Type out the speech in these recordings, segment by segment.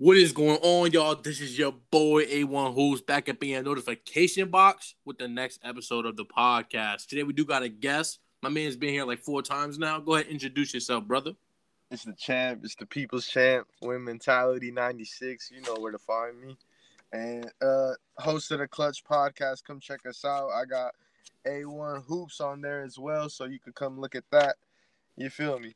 What is going on, y'all? This is your boy A1 Who's back at being notification box with the next episode of the podcast. Today we do got a guest. My man's been here like four times now. Go ahead, and introduce yourself, brother. It's the champ. It's the people's champ. Win mentality 96. You know where to find me. And uh host of the Clutch podcast. Come check us out. I got A1 Hoops on there as well. So you could come look at that. You feel me?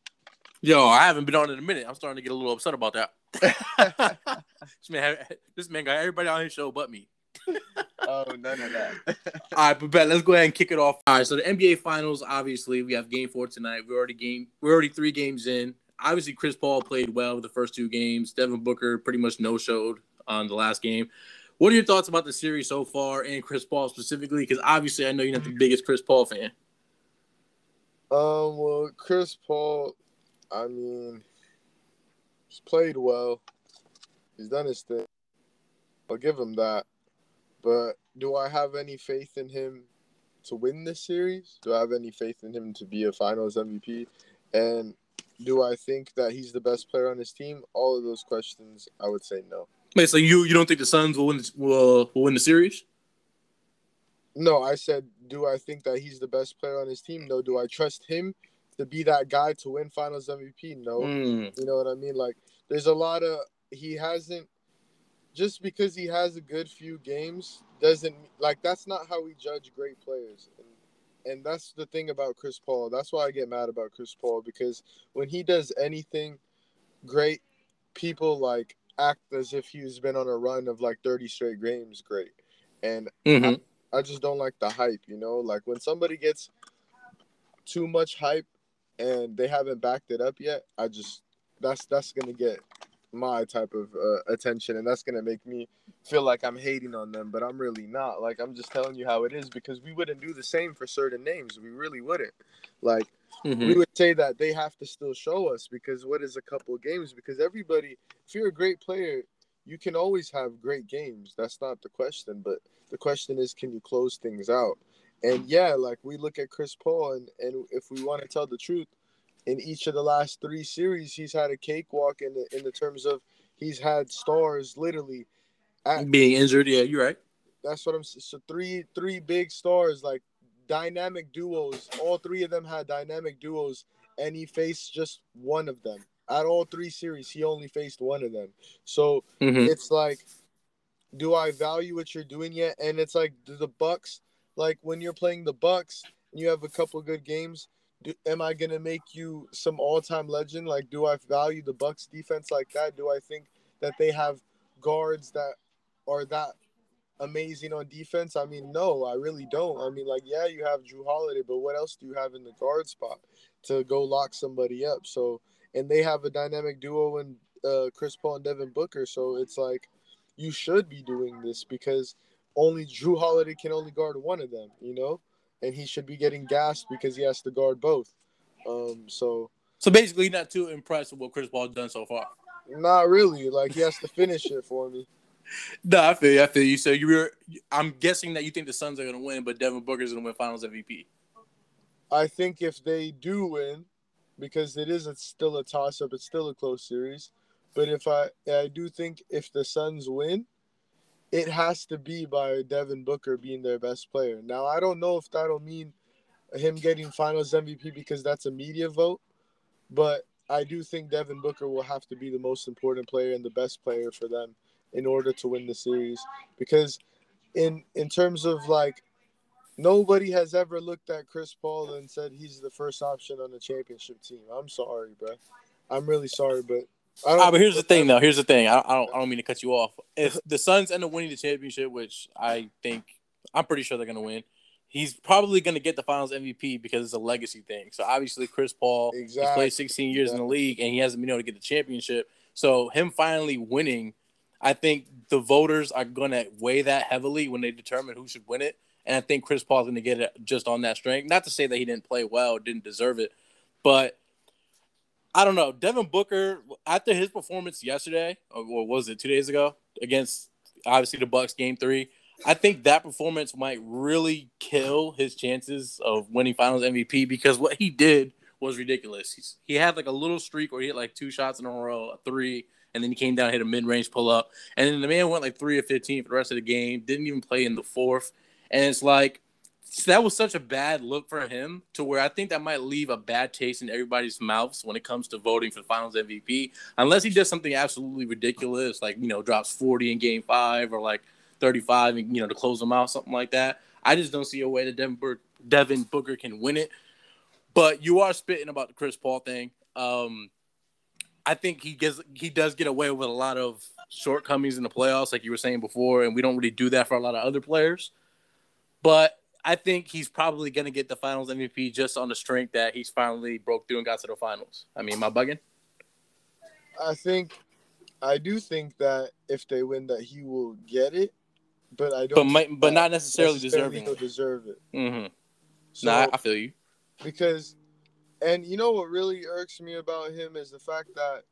Yo, I haven't been on in a minute. I'm starting to get a little upset about that. This man, this man got everybody on his show but me. oh, none of that. All right, but bet let's go ahead and kick it off. All right, so the NBA Finals. Obviously, we have Game Four tonight. We're already game. We're already three games in. Obviously, Chris Paul played well the first two games. Devin Booker pretty much no showed on the last game. What are your thoughts about the series so far and Chris Paul specifically? Because obviously, I know you're not the biggest Chris Paul fan. Um. Well, Chris Paul. I mean, he's played well. He's done his thing. I'll give him that. But do I have any faith in him to win this series? Do I have any faith in him to be a finals MVP? And do I think that he's the best player on his team? All of those questions, I would say no. Wait, so you you don't think the Suns will win will will win the series? No, I said, do I think that he's the best player on his team? No. Do I trust him to be that guy to win Finals MVP? No. Mm. You know what I mean? Like, there's a lot of he hasn't just because he has a good few games doesn't like that's not how we judge great players. And, and that's the thing about Chris Paul. That's why I get mad about Chris Paul because when he does anything great, people like act as if he's been on a run of like 30 straight games great. And Mhm. I just don't like the hype, you know? Like when somebody gets too much hype and they haven't backed it up yet, I just that's that's to get my type of uh, attention and that's to make me feel like I'm hating on them, but I'm really not. Like I'm just telling you how it is because we wouldn't do the same for certain names. We really wouldn't. Like Mhm. we would say that they have to still show us because what is a couple games? Because everybody, if you're a great player, you can always have great games. That's not the question, but the question is, can you close things out? And yeah, like we look at Chris Paul, and and if we want to tell the truth, in each of the last three series, he's had a cakewalk in the in the terms of he's had stars literally. At, Being injured, yeah, you're right. that's what I'm. So three three big stars like dynamic duos. All three of them had dynamic duos, and he faced just one of them. At all three series, he only faced one of them. So Mhm. it's like, do I value what you're doing yet? And it's like the Bucks. Like when you're playing the Bucks and you have a couple good games. Do, am I gonna make you some all-time legend? Like, do I value the Bucks defense like that? Do I think that they have guards that are that amazing on defense? I mean, no, I really don't. I mean, like, yeah, you have Jrue Holiday, but what else do you have in the guard spot to go lock somebody up? So, and they have a dynamic duo in uh, Chris Paul and Devin Booker. So it's like you should be doing this because only Jrue Holiday can only guard one of them, you know, and he should be getting gassed because he has to guard both. Um, so So basically, not too impressed with what Chris Paul's done so far. not really. Like he has to finish it for me. No, I feel you. I feel you. So you were. I'm guessing that you think the Suns are going to win, but Devin Booker's going to win Finals MVP. I think if they do win, because it is a, still a toss up, it's still a close series. But if I I do think if the Suns win, it has to be by Devin Booker being their best player. Now I don't know if that'll mean him getting Finals MVP because that's a media vote, but I do think Devin Booker will have to be the most important player and the best player for them in order to win the series because in in terms of like nobody has ever looked at Chris Paul and said he's the first option on the championship team. I'm sorry, bro. I'm really sorry, but Ah, but here's the thing, though. Here's the thing. I, I don't. I don't mean to cut you off. If the Suns end up winning the championship, which I think I'm pretty sure they're going to win, he's probably going to get the Finals MVP because it's a legacy thing. So obviously, Chris Paul he's played 16 years in the league and he hasn't been able to get the championship. So him finally winning, I think the voters are going to weigh that heavily when they determine who should win it. And I think Chris Paul's going to get it just on that strength. Not to say that he didn't play well, didn't deserve it, but I don't know. Devin Booker, after his performance yesterday, or or was it two days ago against obviously the Bucks game three, I think that performance might really kill his chances of winning Finals MVP because what he did was ridiculous. He's, he had like a little streak where he hit like two shots in a row, a three, and then he came down, hit a mid range pull up, and then the man went like three of fifteen for the rest of the game. Didn't even play in the fourth, and it's like that was such a bad look for him to where I think that might leave a bad taste in everybody's mouths when it comes to voting for the Finals MVP. Unless he does something absolutely ridiculous, like you know drops forty in Game Five or like thirty five, and you know to close them out, something like that. I just don't see a way that Devin, Bur- Devin Booker can win it. But you are spitting about the Chris Paul thing. Um, I think he gets he does get away with a lot of shortcomings in the playoffs, like you were saying before, and we don't really do that for a lot of other players. But I think he's probably going to get the Finals MVP just on the strength that he's finally broke through and got to the finals. I mean, am I bugging? I think, I do think that if they win, that he will get it, but I don't. But might, but not necessarily, necessarily deserving. deserve it. Mm-hmm. So, nah, I feel you. because, and you know what really irks me about him is the fact that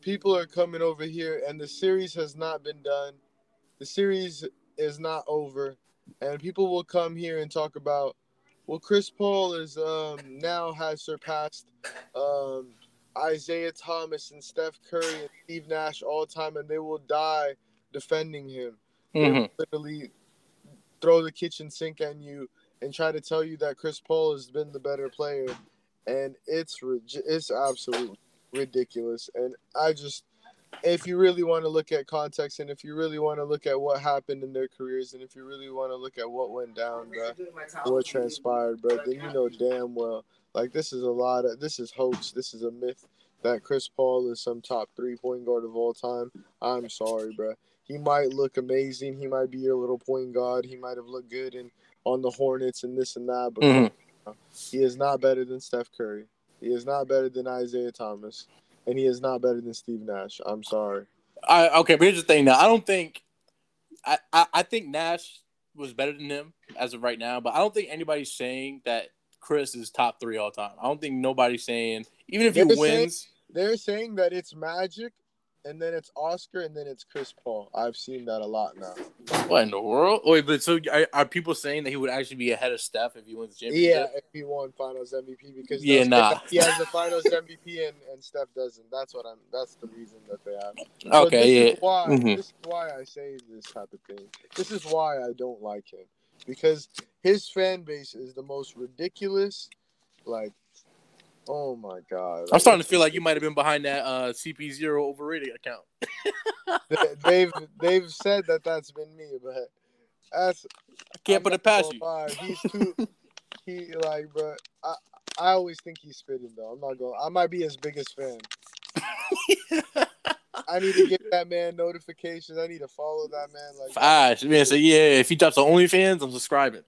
people are coming over here, and the series has not been done. The series is not over, and people will come here and talk about, well, Chris Paul is um, now has surpassed um, Isiah Thomas and Steph Curry and Steve Nash all time, and they will die defending him. Mm-hmm. literally throw the kitchen sink at you and try to tell you that Chris Paul has been the better player, and it's it's absolutely ridiculous. And I just, if you really want to look at context, and if you really want to look at what happened in their careers, and if you really want to look at what went down, bruh, what transpired, bro, then you know damn well, like this is a lot of this is hoax. This is a myth that Chris Paul is some top three point guard of all time. I'm sorry, bro. He might look amazing. He might be your little point guard. He might have looked good in on the Hornets and this and that, but Mhm. he is not better than Steph Curry. He is not better than Isiah Thomas, and he is not better than Steve Nash. I'm sorry. I, okay, but here's the thing. Now, I don't think, I, I, I think Nash was better than him as of right now, but I don't think anybody's saying that Chris is top three all time. I don't think nobody's saying even if he They're saying- wins. They're saying that it's Magic, and then it's Oscar, and then it's Chris Paul. I've seen that a lot now. What in the world? Wait, but so are, are people saying that he would actually be ahead of Steph if he wins the Yeah, championship? if he won Finals MVP because Yeah, nah. he has the Finals MVP and, and Steph doesn't. That's what I'm. That's the reason that they have. Okay, this yeah. Is why, Mhm. This is why I say this type of thing. This is why I don't like him because his fan base is the most ridiculous. Like, oh my god! I'm starting to feel like you might have been behind that uh, CP0 overrated account. They- they've they've said that that's been me, but that's I can't I'm put it past you. He's too. he like, bro. I I always think he's spitting though. I'm not going. I might be his biggest fan. I need to get that man notifications. I need to follow that man. Like Five. Man, so yeah, if he drops on OnlyFans, I'm subscribing.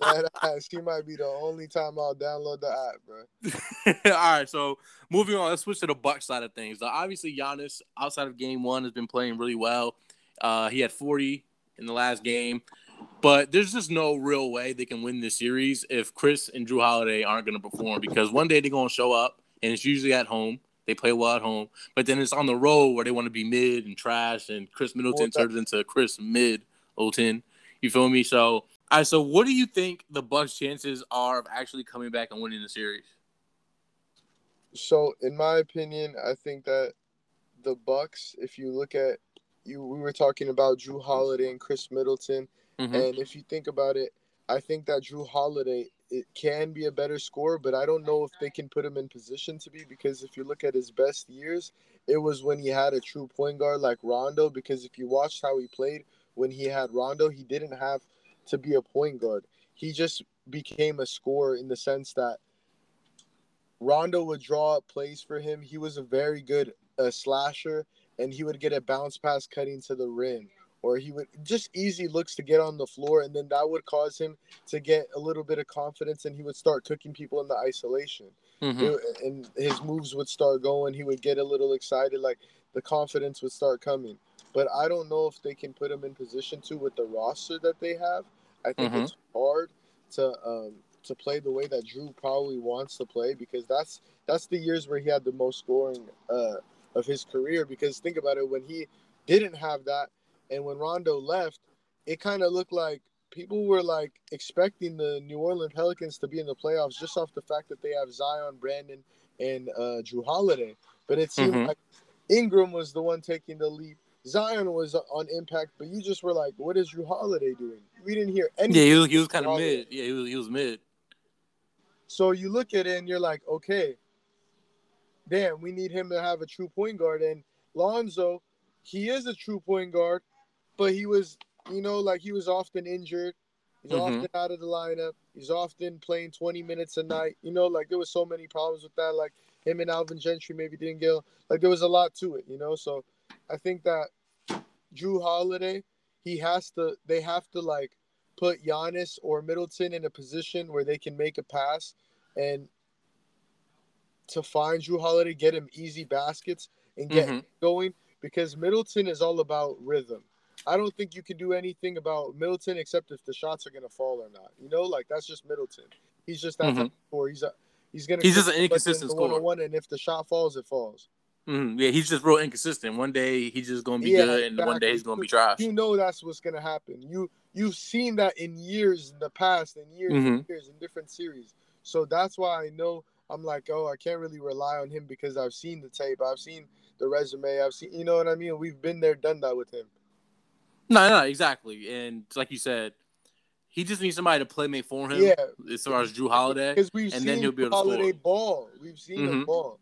That ass, he might be the only time I'll download the app, bro. All right, so moving on, let's switch to the Buck side of things. Now, obviously, Giannis, outside of Game One, has been playing really well. Uh, he had 40 in the last game, but there's just no real way they can win this series if Khris and Jrue Holiday aren't going to perform because one day they're going to show up, and it's usually at home. They play well at home, but then it's on the road where they want to be mid and trash, and Khris Middleton turns into Khris Middleton. You feel me? So, all right. So, what do you think the Bucks' chances are of actually coming back and winning the series? So, in my opinion, I think that the Bucks. If you look at you, we were talking about Jrue Holiday and Khris Middleton. Mhm. And if you think about it, I think that Jrue Holiday it can be a better scorer, but I don't know if they can put him in position to be because if you look at his best years, it was when he had a true point guard like Rondo. Because if you watched how he played when he had Rondo, he didn't have to be a point guard. He just became a scorer in the sense that Rondo would draw up plays for him. He was a very good uh, slasher, and he would get a bounce pass cutting to the rim or he would just easy looks to get on the floor and then that would cause him to get a little bit of confidence and he would start cooking people in the isolation Mhm. It- and his moves would start going he would get a little excited like the confidence would start coming but i don't know if they can put him in position to with the roster that they have i think Mhm. it's hard to um to play the way that Jrue probably wants to play because that's that's the years where he had the most scoring uh of his career because think about it when he didn't have that and when Rondo left, it kind of looked like people were like expecting the New Orleans Pelicans to be in the playoffs just off the fact that they have Zion, Brandon, and uh, Jrue Holiday. But it seemed Mhm. like Ingram was the one taking the leap. Zion was on impact, but you just were like, "What is Jrue Holiday doing?" We didn't hear anything. Yeah, he was, he was kind of mid. Yeah, he was, he was mid. So you look at it and you're like, okay, damn, we need him to have a true point guard. And Lonzo, he is a true point guard, but he was, you know, like he was often injured. He's mm-hmm. often out of the lineup. He's often playing 20 minutes a night. You know, like there was so many problems with that. Like him and Alvin Gentry maybe didn't get like there was a lot to it, you know. So I think that Jrue Holiday, he has to they have to like put Giannis or Middleton in a position where they can make a pass and to find Jrue Holiday, get him easy baskets and get mm-hmm. going because Middleton is all about rhythm. I don't think you can do anything about Middleton except if the shots are gonna fall or not. You know, like that's just Middleton. He's just that mm-hmm. score. He's a, he's gonna. He's just an inconsistent scorer. One and if the shot falls, it falls. Mm-hmm. Yeah, he's just real inconsistent. One day he's just gonna be yeah, good, exactly. and one day he's gonna be trash. You know that's what's gonna happen. You you've seen that in years in the past, in years mm-hmm. and years in different series. So that's why I know I'm like, oh, I can't really rely on him because I've seen the tape, I've seen the resume, I've seen, you know what I mean? We've been there, done that with him. No, no, exactly. And like you said, he just needs somebody to play make for him. Yeah. As far as Jrue Holiday, because we've and seen then he'll be able Holiday score. ball. We've seen mm-hmm. him ball.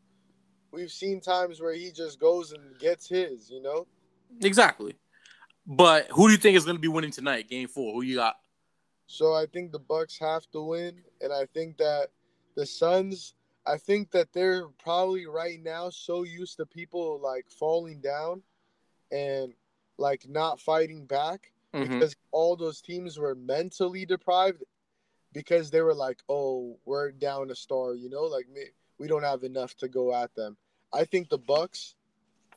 We've seen times where he just goes and gets his. You know. Exactly. But who do you think is going to be winning tonight, Game Four? Who you got? So I think the Bucks have to win, and I think that the Suns. I think that they're probably right now so used to people like falling down, and like not fighting back mm-hmm. because all those teams were mentally deprived because they were like, "Oh, we're down a star," you know, like we don't have enough to go at them. I think the Bucks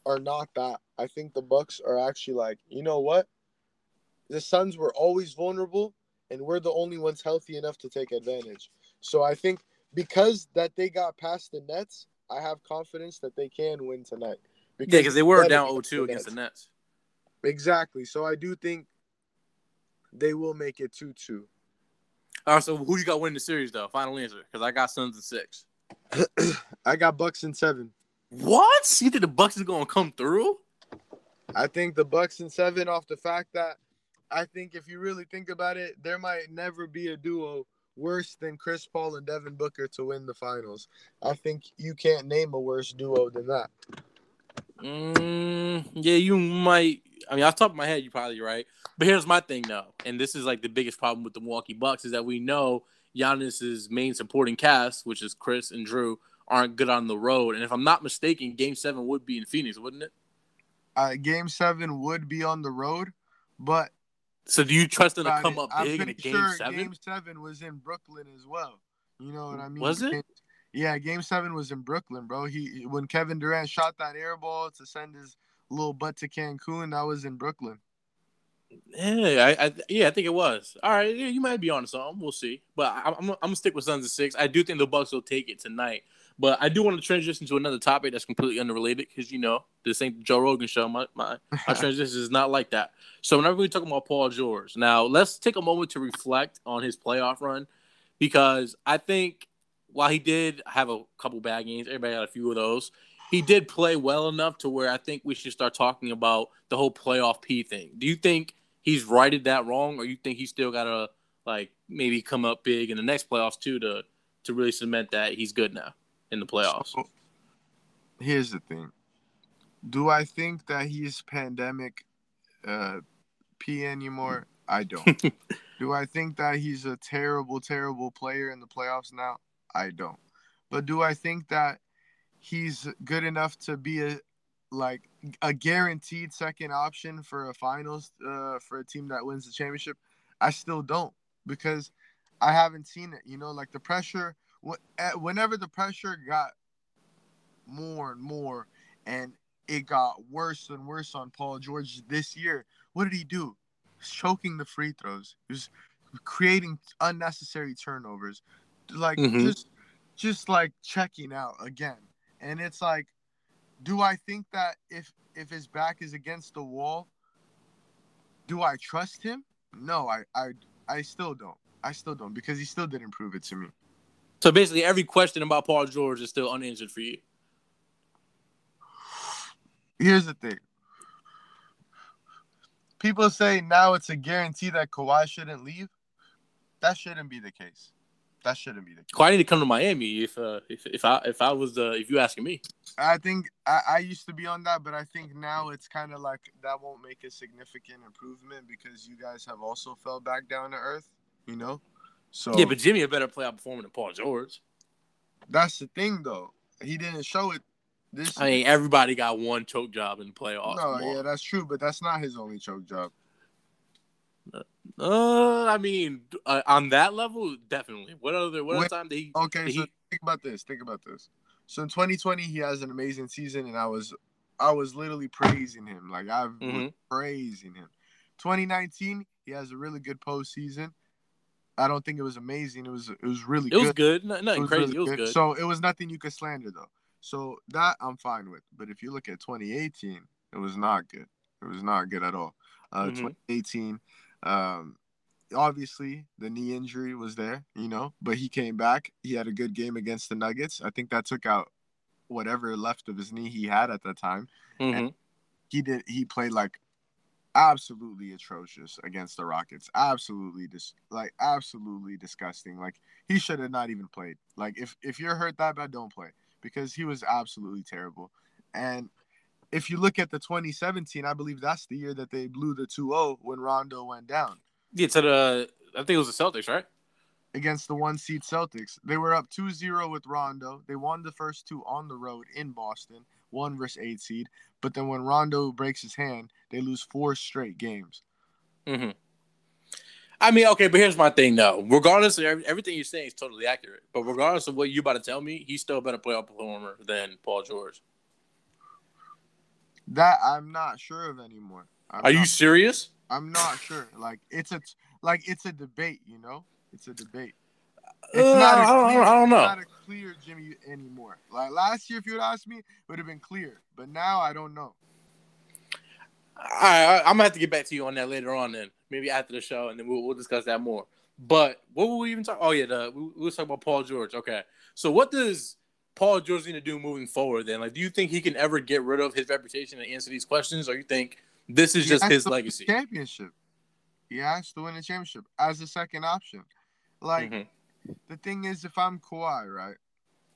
are not that. I think the Bucks are actually like, you know what? The Suns were always vulnerable, and we're the only ones healthy enough to take advantage. So I think because that they got past the Nets, I have confidence that they can win tonight. Because yeah, because they were down 0-2 against the Nets. Exactly. So I do think they will make it 2 2. All right, so who you got winning the series, though? Final answer. Because I got Suns in six. I got Bucks in seven. What? You think the Bucks is going to come through? I think the Bucks in seven off the fact that I think if you really think about it, there might never be a duo worse than Chris Paul and Devin Booker to win the finals. I think you can't name a worse duo than that. Mm, yeah, you might. I mean, off the top of my head, you're probably right. But here's my thing, though, and this is like the biggest problem with the Milwaukee Bucks is that we know Giannis's main supporting cast, which is Khris and Jrue, aren't good on the road. And if I'm not mistaken, Game Seven would be in Phoenix, wouldn't it? Uh, game Seven would be on the road, but so do you trust them to come it, up big in a Game sure Seven? Game Seven was in Brooklyn as well. You know what I mean? Was it? Yeah, Game Seven was in Brooklyn, bro. He when Kevin Durant shot that air ball to send his little butt to Cancun, that was in Brooklyn. Yeah, I, I, yeah, I think it was. All right, yeah, you might be on something. We'll see, but I, I'm, I'm gonna stick with Suns of six. I do think the Bucks will take it tonight, but I do want to transition to another topic that's completely unrelated because you know this ain't the Joe Rogan show. My my, my transition is not like that. So whenever we talk about Paul George, now let's take a moment to reflect on his playoff run because I think while he did have a couple bad games, everybody had a few of those. He did play well enough to where I think we should start talking about the whole playoff P thing. Do you think he's righted that wrong, or you think he still gotta like maybe come up big in the next playoffs too to to really cement that he's good now in the playoffs? So, here's the thing: Do I think that he's pandemic uh, P anymore? I don't. do I think that he's a terrible, terrible player in the playoffs now? I don't. But do I think that he's good enough to be a like a guaranteed second option for a finals uh, for a team that wins the championship? I still don't because I haven't seen it. You know, like the pressure. Whenever the pressure got more and more, and it got worse and worse on Paul George this year, what did he do? choking the free throws. He was creating unnecessary turnovers like mm-hmm. just just like checking out again. And it's like, do I think that if if his back is against the wall, do I trust him? No, I I I still don't. I still don't because he still didn't prove it to me. So basically, every question about Paul George is still unanswered for you. here's the thing. People say now it's a guarantee that Kawhi shouldn't leave. That shouldn't be the case. That shouldn't be the case. Kawhi need to come to Miami if uh, if if I if I was uh, if you asking me. I think I, I used to be on that, but I think now it's kind of like that won't make a significant improvement because you guys have also fell back down to earth. You know, so Yeah, but Jimmy had a better playoff performer than Paul George. that's the thing though. He didn't show it. This I mean, everybody got one choke job in the playoffs. no, yeah, that's true, but that's not his only choke job. Uh, I mean, uh, on that level, definitely. What other what other Wait, time did he? Okay, did so he think about this. Think about this. So in 2020, he has an amazing season, and I was, I was literally praising him. Like I was Mhm. praising him. 2019, he has a really good postseason. I don't think it was amazing. It was, it was really good. it was good. good. No- Nothing crazy. it was good. So it was nothing you could slander though. So that I'm fine with. But if you look at 2018, it was not good. It was not good at all. Uh, Mhm. 2018, um, obviously the knee injury was there, you know, but he came back. He had a good game against the Nuggets. I think that took out whatever left of his knee he had at that time. Mhm. He did. He played like absolutely atrocious against the Rockets. Absolutely dis like absolutely disgusting. Like he should have not even played. Like if if you're hurt that bad, don't play because he was absolutely terrible. And if you look at the 2017, I believe that's the year that they blew the 2-0 when Rondo went down Yeah, to the I think it was the Celtics, right? against the one seed Celtics. They were up 2-0 with Rondo. They won the first two on the road in Boston, one versus eight seed. But then when Rondo breaks his hand, they lose four straight games. hmm I mean, okay, but here's my thing though. Regardless of every, everything you're saying is totally accurate, but regardless of what you about to tell me, he's still a better playoff performer than Paul George. That I'm not sure of anymore. I'm Are you serious? I'm not sure. Like it's a like it's a debate, you know. It's a debate. It's Uh, not a I don't- clear, I don't it's know. not a clear Jimmy anymore. Like last year, if you would ask me, it would have been clear. But now I don't know. All right, I'm gonna have to get back to you on that later on, then maybe after the show, and then we'll, we'll discuss that more. But what were we even talking? Oh yeah, the, we, we were talking about Paul George. Okay, so what does Paul George need to do moving forward? Then, like, do you think he can ever get rid of his reputation and answer these questions, or you think this is He just his to win a legacy? Championship. He has to win a championship as a second option. Like Mhm. The thing is, if I'm Kawhi, right,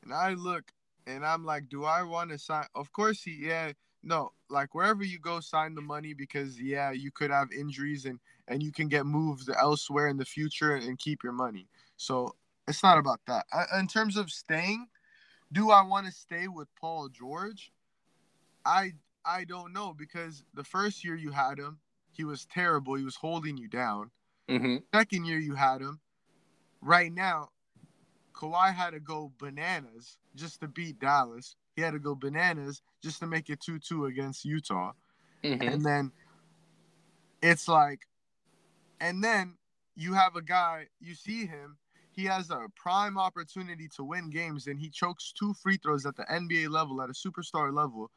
and I look and I'm like, do I want to sign? Of course, he, yeah, no, like wherever you go, sign the money because yeah, you could have injuries and and you can get moved elsewhere in the future and, keep your money. So it's not about that. I, in terms of staying, do I want to stay with Paul George? I I don't know because the first year you had him, he was terrible. He was holding you down. Mhm. Second year you had him. Right now, Kawhi had to go bananas just to beat Dallas. He had to go bananas just to make it 2 2 against Utah. Mhm. And then it's like, and then you have a guy, you see him, he has a prime opportunity to win games, and he chokes two free throws at the NBA level, at a superstar level,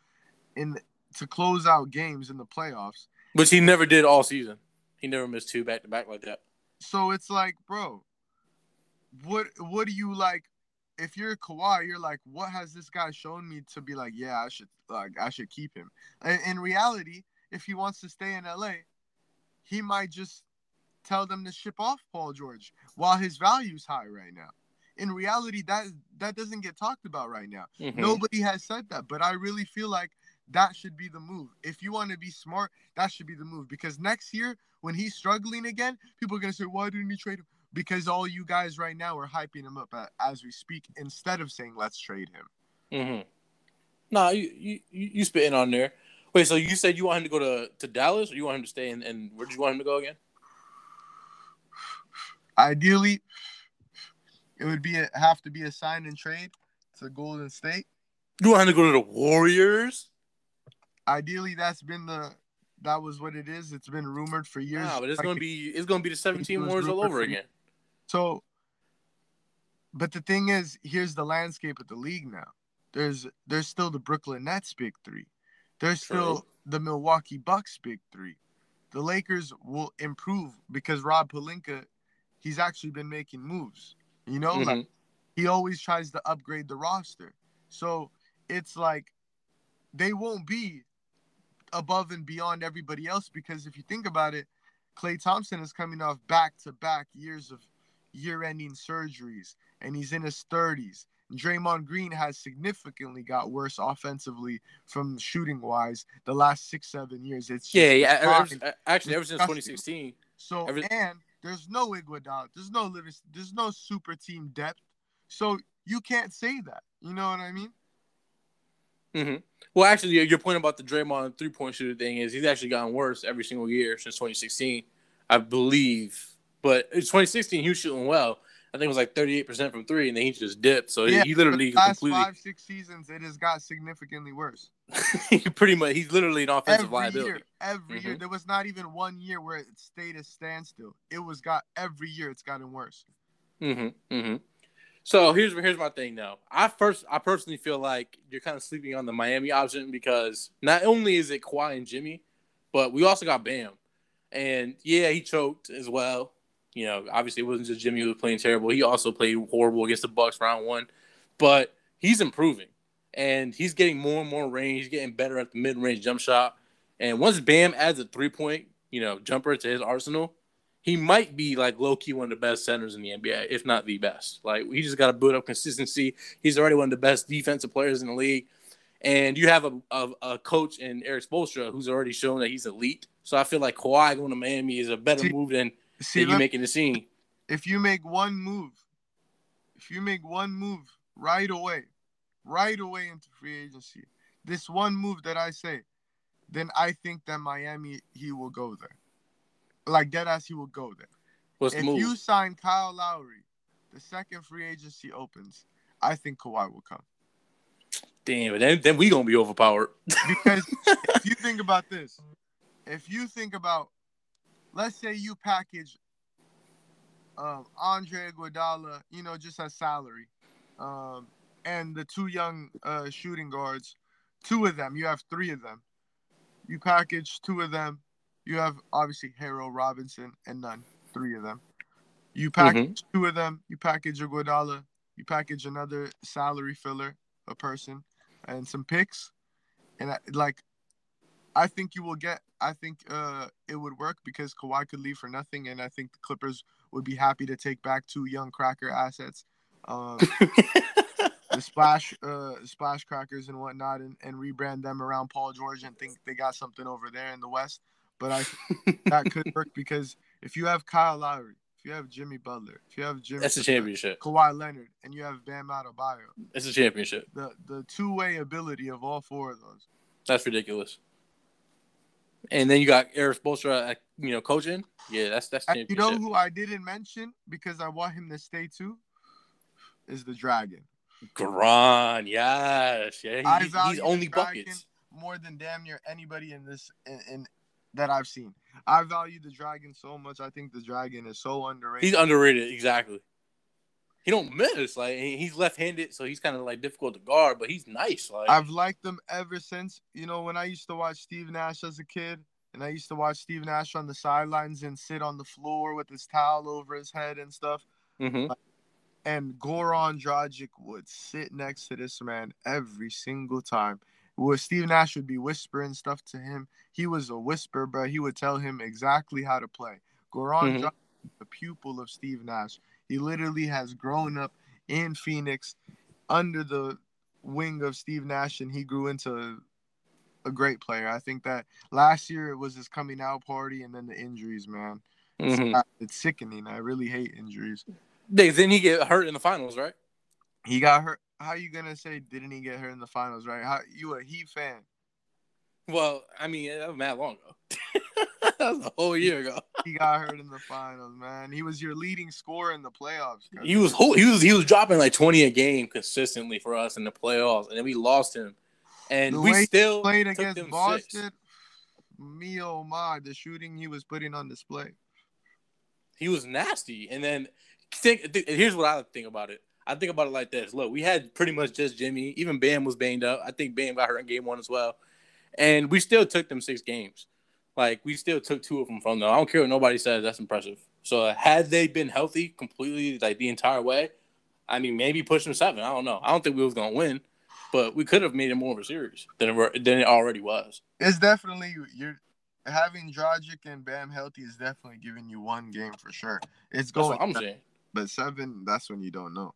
in to close out games in the playoffs. Which he never did all season. He never missed two back to back like that. So it's like, bro, what what do you like? If you're Kawhi, you're like, what has this guy shown me to be like? Yeah, I should like I should keep him. In, in reality, if he wants to stay in LA, he might just tell them to ship off Paul George while his value's high right now. In reality, that that doesn't get talked about right now. Mhm. Nobody has said that, but I really feel like that should be the move. If you want to be smart, that should be the move. Because next year, when he's struggling again, people are gonna say, "Why didn't he trade him?" Because all you guys right now are hyping him up as we speak, instead of saying, "Let's trade him." Mm-hmm. Nah, you, you you you spitting on there. Wait, so you said you want him to go to, to Dallas, or you want him to stay in? And where did you want him to go again? Ideally, it would be a, have to be a sign and trade to Golden State. You want him to go to the Warriors? Ideally, that's been the that was what it is. It's been rumored for years. Nah, but it's Like, gonna be it's gonna be the 17 was Warriors all over again. So, but the thing is, here's the landscape of the league now. There's there's still the Brooklyn Nets big three. There's still True. the Milwaukee Bucks big three. The Lakers will improve because Rob Pelinka, he's actually been making moves. You know, like Mhm. he always tries to upgrade the roster. So it's like they won't be above and beyond everybody else because if you think about it, Klay Thompson is coming off back to back years of year ending surgeries and he's in his 30s. Draymond Green has significantly got worse offensively from shooting wise the last six, seven years. It's yeah, yeah. Ever, actually, ever since 2016. So ever, and there's no Iguodala, there's no there's no super team depth. So you can't say that. You know what I mean? Mm-hmm. Well, actually, your point about the Draymond three point shooter thing is he's actually gotten worse every single year since 2016, I believe. But in 2016, he was shooting well. I think it was like 38% from three, and then he just dipped. So yeah, he literally the last completely five six seasons it has got significantly worse. Pretty much, he's literally an offensive every liability. Year, every mm-hmm. year, there was not even one year where it stayed a standstill. It was got every year it's gotten worse. Mm-hmm. Mm-hmm. So here's here's my thing though. I first I personally feel like you're kind of sleeping on the Miami option because not only is it Kawhi and Jimmy, but we also got Bam. And yeah, he choked as well. You know, obviously it wasn't just Jimmy who was playing terrible. He also played horrible against the Bucks round one. But he's improving. And he's getting more and more range. He's getting better at the mid range jump shot. And once Bam adds a three point, you know, jumper to his arsenal, he might be like low key one of the best centers in the NBA, if not the best. Like he just got to build up consistency. He's already one of the best defensive players in the league, and you have a, a, a coach in Erik Spoelstra who's already shown that he's elite. So I feel like Kawhi going to Miami is a better move than, see, than you making the scene. If you make one move, if you make one move right away, right away into free agency, this one move that I say, then I think that Miami he will go there like dead ass, he will go there. What's if the move? you sign Kyle Lowry, the second free agency opens, I think Kawhi will come. Damn, then then we gonna be overpowered. because if you think about this, if you think about, let's say you package um, Andre Iguodala, you know, just as salary, um, and the two young uh, shooting guards, two of them, you have three of them. You package two of them you have obviously Herro Robinson and Nunn, three of them. You package mm-hmm. two of them. You package a Iguodala. You package another salary filler, a person, and some picks, and I, like, I think you will get. I think uh, it would work because Kawhi could leave for nothing, and I think the Clippers would be happy to take back two young cracker assets. Um, the splash uh splash crackers and whatnot and, and rebrand them around Paul George and think they got something over there in the West but I that could work because if you have Kyle Lowry, if you have Jimmy Butler, if you have Jimmy, that's a championship. Kawhi Leonard, and you have Bam Adebayo, it's a championship. The the two way ability of all four of those. That's ridiculous. And then you got Erik Spoelstra, uh, you know, coaching. Yeah, that's that's. You know who I didn't mention because I want him to stay too, is the Dragon. Goran, yes, yeah, he, he's only buckets more than damn near anybody in this in, in that I've seen. I value the Dragon so much. I think the Dragon is so underrated. He's underrated, exactly. He don't miss. Like he's left-handed, so he's kind of like difficult to guard, but he's nice. Like I've liked him ever since. You know, when I used to watch Steve Nash as a kid, and I used to watch Steve Nash on the sidelines and sit on the floor with his towel over his head and stuff. Mm-hmm. And Goran Dragic would sit next to this man every single time where Steve Nash would be whispering stuff to him. He was a whisperer, but he would tell him exactly how to play. Goran mm-hmm. the pupil of Steve Nash. He literally has grown up in Phoenix under the wing of Steve Nash, and he grew into a great player. I think that last year it was his coming out party, and then the injuries, man. Mm-hmm. It's, it's sickening. I really hate injuries. Didn't he get hurt in the finals, right? He got hurt how you gonna say didn't he get hurt in the finals, right? How you a Heat fan? Well, I mean, that was mad long ago. that was a whole year ago. he got hurt in the finals, man. He was your leading scorer in the playoffs. He was he was he was dropping like twenty a game consistently for us in the playoffs, and then we lost him, and the we still played against Boston. Six. Me oh my, the shooting he was putting on display. He was nasty, and then think. Here's what I think about it. I think about it like this. Look, we had pretty much just Jimmy. Even Bam was banged up. I think Bam got hurt in game one as well. And we still took them six games. Like, we still took two of them from them. I don't care what nobody says. That's impressive. So, had they been healthy completely, like the entire way, I mean, maybe push them seven. I don't know. I don't think we was going to win. but we could have made it more of a series than it, than it already was. It's definitely you're having Dragic and Bam healthy is definitely giving you one game for sure. It's going. I'm saying. But seven, that's when you don't know.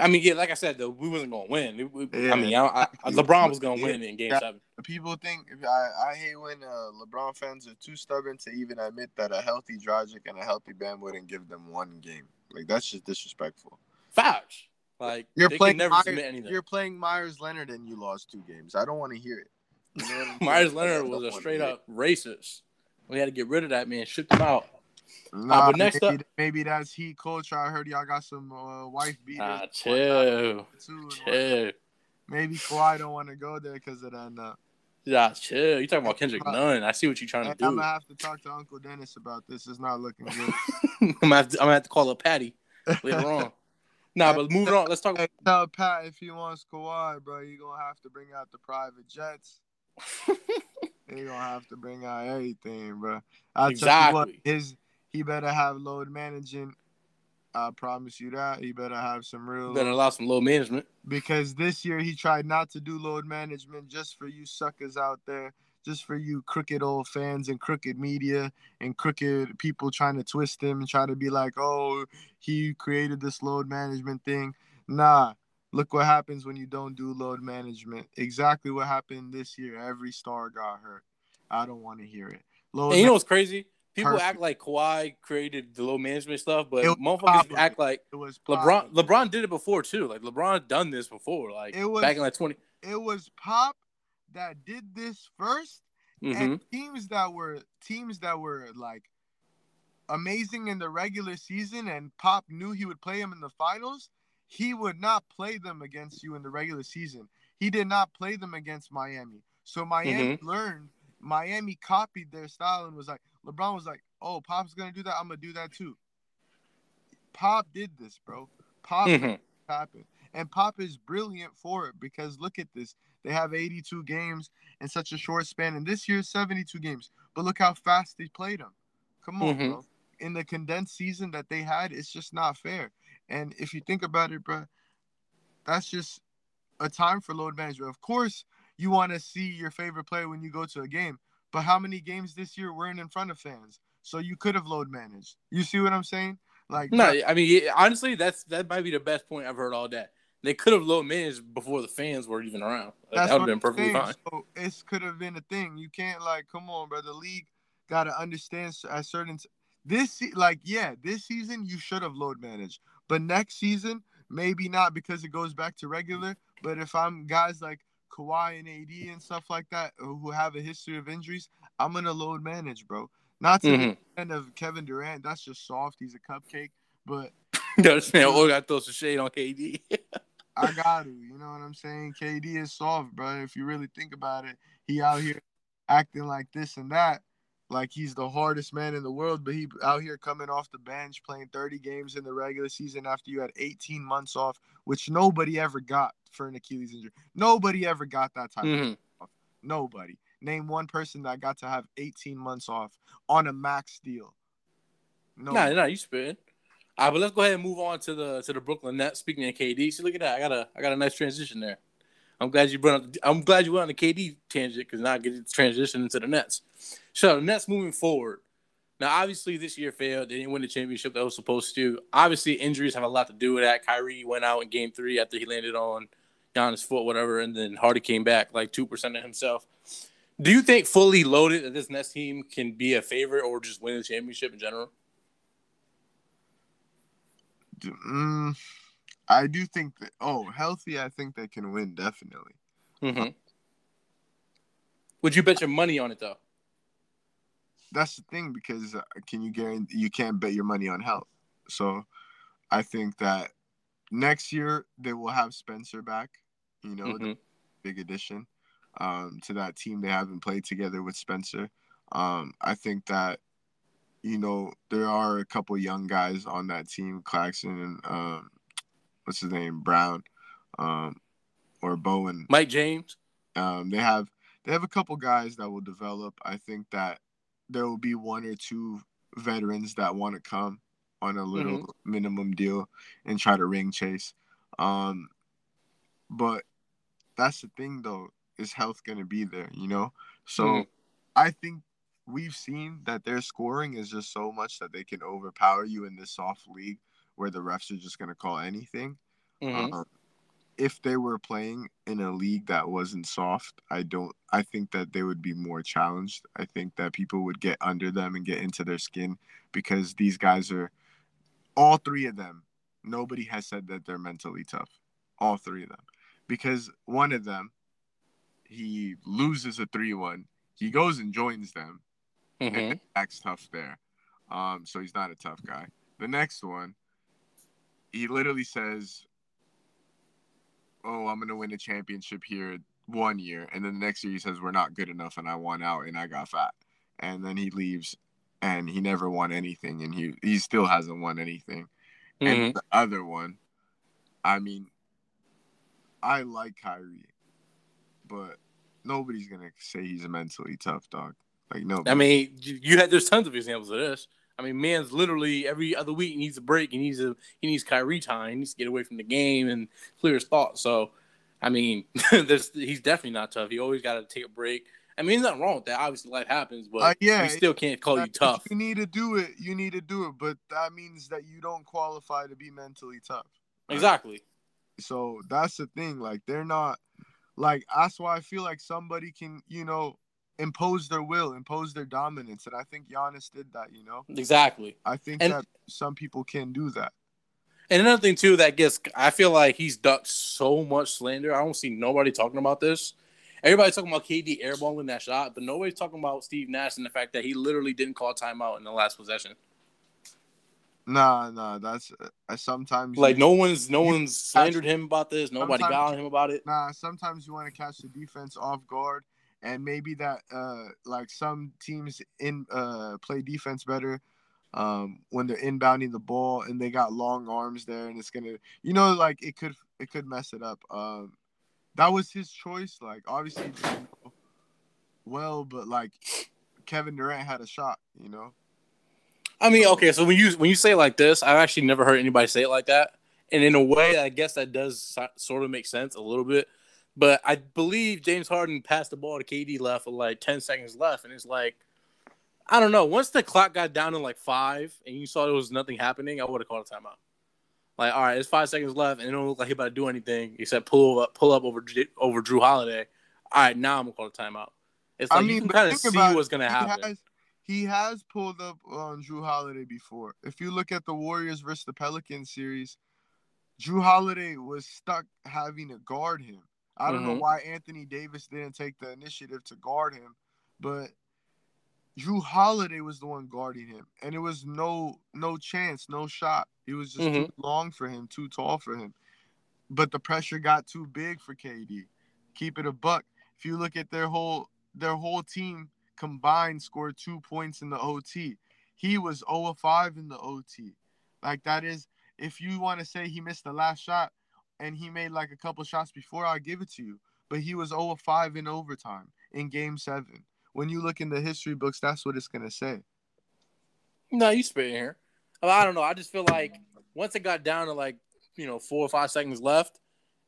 I mean, yeah, like I said, though, we wasn't gonna win. We, yeah, I mean, I, I, LeBron was gonna win in Game yeah. Seven. People think I, I hate when uh, LeBron fans are too stubborn to even admit that a healthy Dragic and a healthy Bam wouldn't give them one game. Like that's just disrespectful. Facts. Like you're playing Meyers, You're playing Meyers Leonard and you lost two games. I don't want to hear it. You know Meyers Leonard was a straight up racist. We had to get rid of that man, shipped him out. Nah, uh, but next maybe, up, maybe that's heat culture. I heard y'all got some uh, wife beaters. Nah, chill, chill. Maybe Kawhi don't want to go there because of that. Uh, yeah, chill. You talking about Kendrick Nunn? I see what you're trying to do. I'm gonna have to talk to Uncle Dennis about this. It's not looking good. I'm, gonna have to, I'm gonna have to call up Patty later on. Nah, but moving on. Let's talk. Hey, tell Pat if he wants Kawhi, bro, you gonna have to bring out the private jets. you gonna have to bring out everything, bro. I'll exactly. What, his he better have load managing. I promise you that. He better have some real. Better allow some load management. Because this year he tried not to do load management just for you suckers out there, just for you crooked old fans and crooked media and crooked people trying to twist him and try to be like, oh, he created this load management thing. Nah, look what happens when you don't do load management. Exactly what happened this year. Every star got hurt. I don't want to hear it. Load and you know what's crazy? People Perfect. act like Kawhi created the load management stuff, but motherfuckers act like it was LeBron. LeBron did it before too. Like LeBron done this before, like it was, back in like twenty. It was Pop that did this 1st mm-hmm. and teams that were teams that were like amazing in the regular season, and Pop knew he would play him in the finals. He would not play them against you in the regular season. He did not play them against Miami. So Miami mm-hmm. learned. Miami copied their style and was like, LeBron was like, "Oh, Pop's gonna do that. I'm gonna do that too." Pop did this, bro. Pop mm-hmm. happened, and Pop is brilliant for it because look at this. They have 82 games in such a short span, and this year's 72 games. But look how fast they played them. Come on, mm-hmm. bro. In the condensed season that they had, it's just not fair. And if you think about it, bro, that's just a time for load management. Of course, you want to see your favorite player when you go to a game, but how many games this year weren't in front of fans? So you could have load managed. You see what I'm saying? Like no, I mean honestly, that's that might be the best point I've heard all day. They could have load managed before the fans were even around. Like, that would have been perfectly fine. So it could have been a thing. You can't like, come on, bro. The league got to understand at certain this like yeah, this season you should have load managed, but next season maybe not because it goes back to regular. But if I'm guys like Kawhi and AD and stuff like that who have a history of injuries, I'm gonna load manage, bro. Not to mm-hmm. the end of Kevin Durant. That's just soft. He's a cupcake. But no, this man all got to throw some shade on KD. I got to. You know what I'm saying? KD is soft, bro. If you really think about it, he out here acting like this and that like he's the hardest man in the world, but he out here coming off the bench, playing 30 games in the regular season after you had 18 months off, which nobody ever got for an Achilles injury. Nobody ever got that type mm-hmm. of off. Nobody. Name one person that got to have 18 months off on a max deal. No, nah, nah, you spit. All right, but let's go ahead and move on to the to the Brooklyn Nets. Speaking of KD, see, look at that. I got a I got a nice transition there. I'm glad you brought. Up, I'm glad you went on the KD tangent because now I get to transition into the Nets. So Nets moving forward. Now, obviously, this year failed. They didn't win the championship that was supposed to. Obviously, injuries have a lot to do with that. Kyrie went out in Game Three after he landed on Giannis' foot, whatever, and then Harden came back like two percent of himself. Do you think fully loaded that this Nets team can be a favorite or just win the championship in general? Mm, I do think that. Oh, healthy, I think they can win definitely. Mm-hmm. Would you bet your money on it though? That's the thing because uh, can you guarantee you can't bet your money on health. So, I think that next year they will have Spencer back. You know, mm-hmm. the big addition um, to that team. They haven't played together with Spencer. Um, I think that you know there are a couple young guys on that team, Claxton and um, what's his name Brown, um, or Bowen. Mike James. Um, they have they have a couple guys that will develop. I think that there will be one or two veterans that want to come on a little mm-hmm. minimum deal and try to ring chase. Um, but that's the thing though. Is health gonna be there? You know. So Mhm. I think we've seen that their scoring is just so much that they can overpower you in this soft league where the refs are just gonna call anything. Mhm. Um, if they were playing in a league that wasn't soft, I don't. I think that they would be more challenged. I think that people would get under them and get into their skin because these guys are, all three of them. Nobody has said that they're mentally tough. All three of them, because one of them, he loses a three-one. He goes and joins them Mhm. and acts tough there. Um, so he's not a tough guy. The next one, he literally says, "Oh, I'm gonna win a championship here one year," and then the next year he says, "We're not good enough, and I won out, and I got fat," and then he leaves, and he never won anything, and he he still hasn't won anything. Mhm. And the other one, I mean, I like Kyrie, but nobody's gonna say he's a mentally tough, dog. Like no. I mean, you had there's tons of examples of this. I mean, man's literally every other week he needs a break. He needs a he needs Kyrie time. He needs to get away from the game and clear his thoughts. So, I mean, there's he's definitely not tough. He always got to take a break. I mean, there's nothing wrong with that. Obviously, life happens, but Uh, yeah, we still can't call you tough. You need to do it. You need to do it, but that means that you don't qualify to be mentally tough. right? Exactly. So that's the thing. Like they're not. Like that's why I feel like somebody can, you know, impose their will, impose their dominance, and I think Giannis did that. You know, Exactly. I think And- that some people can do that. And another thing too that gets I feel like he's ducked so much slander. I don't see nobody talking about this. Everybody's talking about KD airballing that shot, but nobody's talking about Steve Nash and the fact that he literally didn't call timeout in the last possession. Nah, nah, that's uh, sometimes Like no one's no one's slandered him about this. Nobody got on him about it. Nah, sometimes you want to catch the defense off guard, and maybe that uh like some teams in uh play defense better um when they're inbounding the ball and they got long arms there and it's gonna you know like it could it could mess it up. Um that was his choice. Like obviously well, but like Kevin Durant had a shot, you know. I mean, okay, so when you when you say like this, I've actually never heard anybody say it like that. And in a way, I guess that does sort of make sense a little bit. But I believe James Harden passed the ball to KD left with like 10 seconds left. And it's like, I don't know. Once the clock got down to like five and you saw there was nothing happening, I would have called a timeout. Like, all right, it's five seconds left and it don't look like he about to do anything except pull up, pull up over, over Jrue Holiday. All right, now I'm going to call a timeout. It's I like mean, you can kind of see what's going to He happen. has, he has pulled up on Jrue Holiday before. If you look at the Warriors versus the Pelicans series, Jrue Holiday was stuck having to guard him. I don't know Mhm. why Anthony Davis didn't take the initiative to guard him, but Jrue Holiday was the one guarding him, and it was no no chance, no shot. It was just too long for him, too tall for him. But the pressure got too big for KD. Keep it a buck. If you look at their whole their whole team combined scored two points in the OT. He was 0 of 5 in the OT. Like that is if you want to say he missed the last shot and he made like a couple shots before, I'll give it to you. But he was 0 of 5 in overtime in game seven. When you look in the history books, that's what it's gonna say. No, you spitting here. I don't know. I just feel like once it got down to like you know four or five seconds left,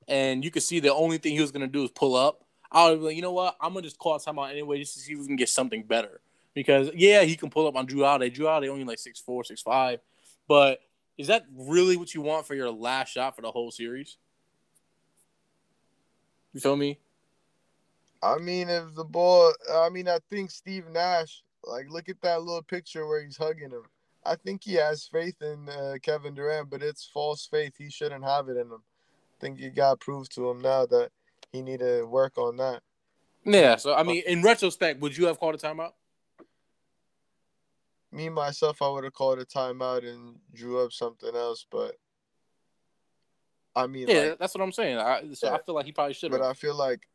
and you could see the only thing he was gonna do is pull up. I was like, you know what? I'm gonna just call a timeout anyway, just to see if we can get something better. Because yeah, he can pull up on Jrue Holiday. Jrue Holiday only like six four, six five, but is that really what you want for your last shot for the whole series? You feel me? I mean, if the ball, I mean, I think Steve Nash, like, look at that little picture where he's hugging him. I think he has faith in uh, Kevin Durant, but it's false faith. He shouldn't have it in him. I think you got proved to him now that he need to work on that. Yeah. So I mean, in retrospect, would you have called a timeout? Me myself, I would have called a timeout and drew up something else, but I mean, Yeah, like, that's what I'm saying. I, so Yeah. I feel like he probably should have. but I feel like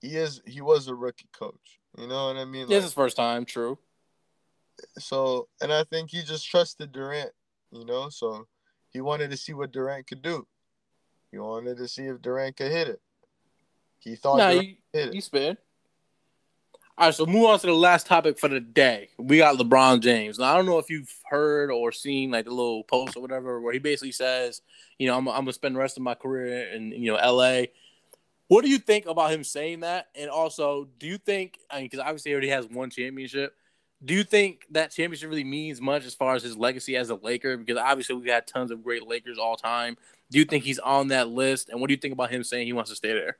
he is he was a rookie coach. You know what I mean? Yeah, Like, it's his first time. True. So, and I think he just trusted Durant, you know. So he wanted to see what Durant could do. He wanted to see if Durant could hit it. He thought No, Durant you, hit you it. spin. All right, so move on to the last topic for the day. We got LeBron James. Now I don't know if you've heard or seen like the little post or whatever where he basically says, you know, I'm, I'm gonna spend the rest of my career in you know L.A. What do you think about him saying that? And also, do you think? I mean, because obviously he already has one championship. Do you think that championship really means much as far as his legacy as a Laker? Because obviously we've had tons of great Lakers all time. Do you think he's on that list? And what do you think about him saying he wants to stay there?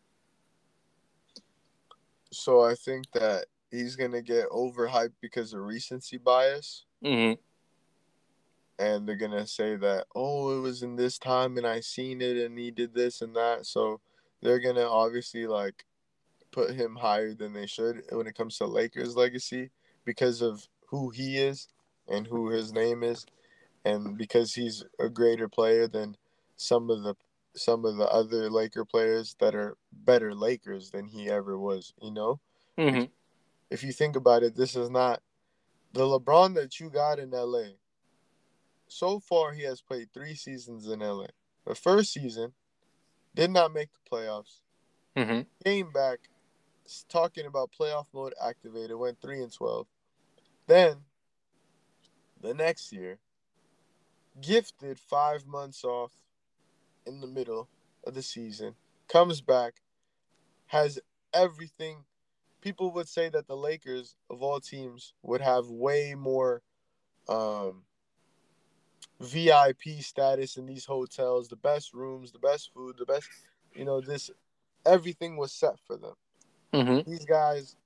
So I think that he's gonna get overhyped because of recency bias. Mm-hmm. And they're gonna say that, oh, it was in this time and I seen it and he did this and that. So they're gonna obviously like put him higher than they should when it comes to Lakers legacy because of who he is and who his name is, and because he's a greater player than some of the some of the other Laker players that are better Lakers than he ever was. You know, mm-hmm. if you think about it, this is not the LeBron that you got in LA. So far, he has played three seasons in LA. The first season did not make the playoffs. Mm-hmm. Came back, talking about playoff mode activated, went three and twelve. Then, the next year, gifted five months off in the middle of the season, comes back, has everything. People would say that the Lakers, of all teams, would have way more um, VIP status in these hotels, the best rooms, the best food, the best, you know, this, everything was set for them. Mm-hmm. These guys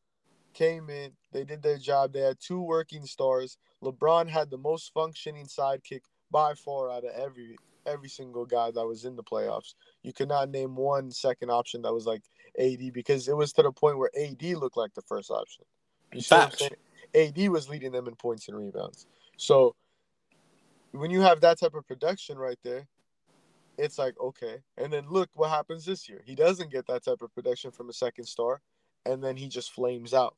came in, they did their job. They had two working stars. LeBron had the most functioning sidekick by far out of every every single guy that was in the playoffs. You could not name one second option that was like AD because it was to the point where AD looked like the first option. You see what I'm saying? AD was leading them in points and rebounds. So when you have that type of production right there, it's like okay. And then look what happens this year. He doesn't get that type of production from a second star, and then he just flames out,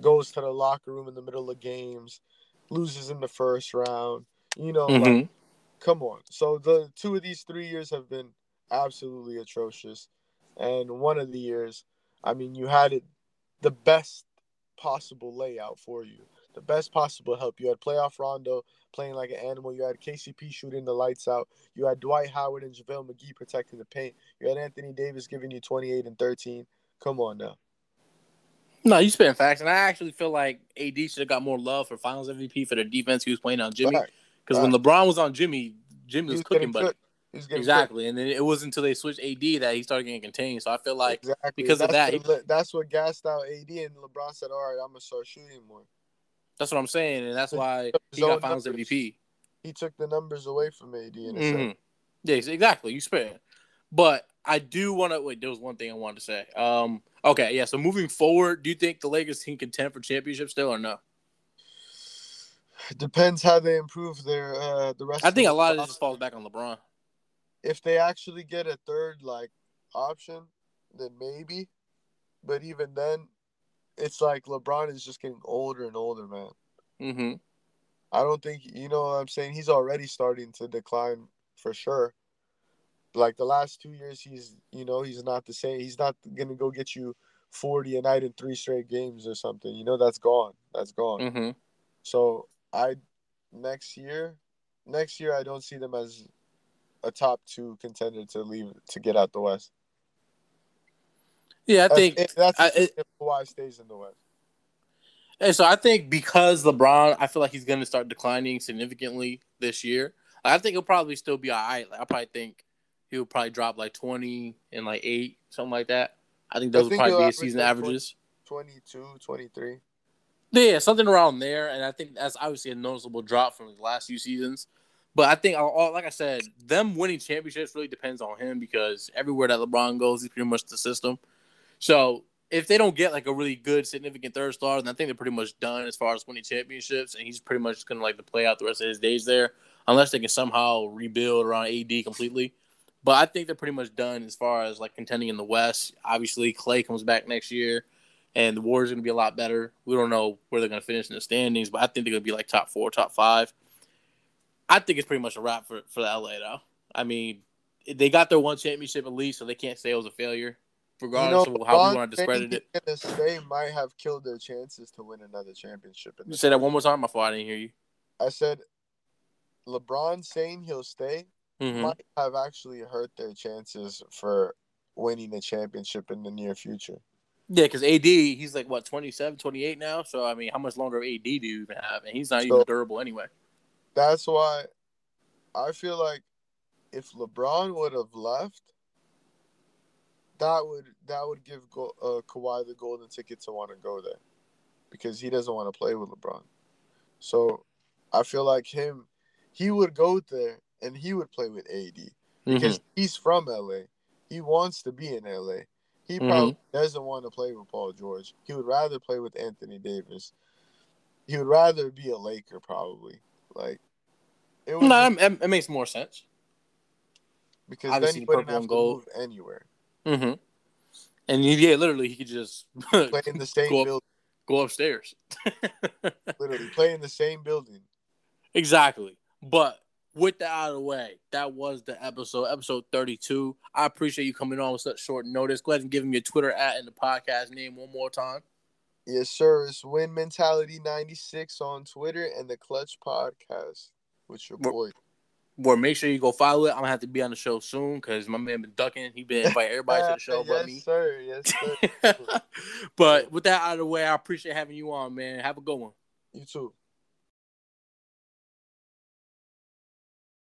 goes to the locker room in the middle of games, loses in the first round. You know, mm-hmm. like, come on. So the two of these three years have been absolutely atrocious, and one of the years, I mean, you had it the best possible layout for you the best possible help. You had playoff Rondo playing like an animal. You had KCP shooting the lights out. You had Dwight Howard and JaVale McGee protecting the paint. You had Anthony Davis giving you 28 and 13. Come on now. No, you spitting facts, and I actually feel like AD should have got more love for Finals MVP for the defense he was playing on Jimmy. Because when LeBron was on Jimmy, Jimmy was, was cooking, but exactly, cooked. and then it wasn't until they switched AD that he started getting contained. So I feel like exactly. because that's of that, what, he, that's what gassed out AD, and LeBron said, "All right, I'm gonna start shooting more." That's what I'm saying, and that's why he got Finals numbers. MVP. He took the numbers away from AD. In mm-hmm. Yes, exactly. You spent, But I do want to wait. There was one thing I wanted to say. Um, okay, yeah. So moving forward, do you think the Lakers can contend for championship still or no? Depends how they improve their uh the rest. I think a lot of this just falls back on LeBron. If they actually get a third like option, then maybe. But even then, it's like LeBron is just getting older and older, man. Mm-hmm. I don't think you know what I'm saying. He's already starting to decline for sure. Like the last two years, he's you know he's not the same. He's not gonna go get you 40 a night in three straight games or something. You know that's gone. That's gone. Mm-hmm. So I next year, next year I don't see them as a top two contender to leave to get out the West. Yeah, I think that's, that's I, it, why stays in the West. And so I think because LeBron, I feel like he's going to start declining significantly this year. I think he'll probably still be all right. Like, I probably think he'll probably drop like 20 and like 8, something like that. I think those I think will probably be his season averages. 22, 23. Yeah, something around there. And I think that's obviously a noticeable drop from the last few seasons. But I think, uh, like I said, them winning championships really depends on him because everywhere that LeBron goes, he's pretty much the system. So if they don't get like a really good, significant third star, then I think they're pretty much done as far as winning championships, and he's pretty much going to like to play out the rest of his days there, unless they can somehow rebuild around AD completely. But I think they're pretty much done as far as like contending in the West. Obviously, Clay comes back next year, and the Warriors are going to be a lot better. We don't know where they're going to finish in the standings, but I think they're going to be like top four, top five. I think it's pretty much a wrap for for the LA though. I mean, they got their one championship at least, so they can't say it was a failure regardless you know, of how we want to discredit it. Gonna might have killed their chances to win another championship. You say that one more time before I didn't hear you. I said LeBron saying he'll stay mm-hmm. might have actually hurt their chances for winning a championship in the near future. Yeah, because AD, he's like what 27, 28 now. So I mean, how much longer AD do you even have? And he's not so, even durable anyway. That's why I feel like if LeBron would have left, that would that would give uh, Kawhi the golden ticket to want to go there, because he doesn't want to play with LeBron. So I feel like him, he would go there and he would play with AD because mm-hmm. he's from LA. He wants to be in LA. He mm-hmm. probably mm-hmm. doesn't want to play with Paul George. He would rather play with Anthony Davis. He would rather be a Laker, probably. Like, it, no, just, it makes more sense. Because Obviously, then he wouldn't have to gold. move anywhere. Mm-hmm. And yeah, literally, he could just play in the same go building. Up, go upstairs. literally, play in the same building. Exactly. But with that out of the way, that was the episode, episode 32. I appreciate you coming on with such short notice. Go ahead and give me your Twitter at and the podcast name one more time. Yes, sir. It's Win Mentality 96 on Twitter and the Clutch Podcast with your boy. Boy, make sure you go follow it. I'm gonna have to be on the show soon because my man been ducking. He been inviting everybody to the show yes, but me. Sir. Yes, sir. but with that out of the way, I appreciate having you on, man. Have a good one. You too.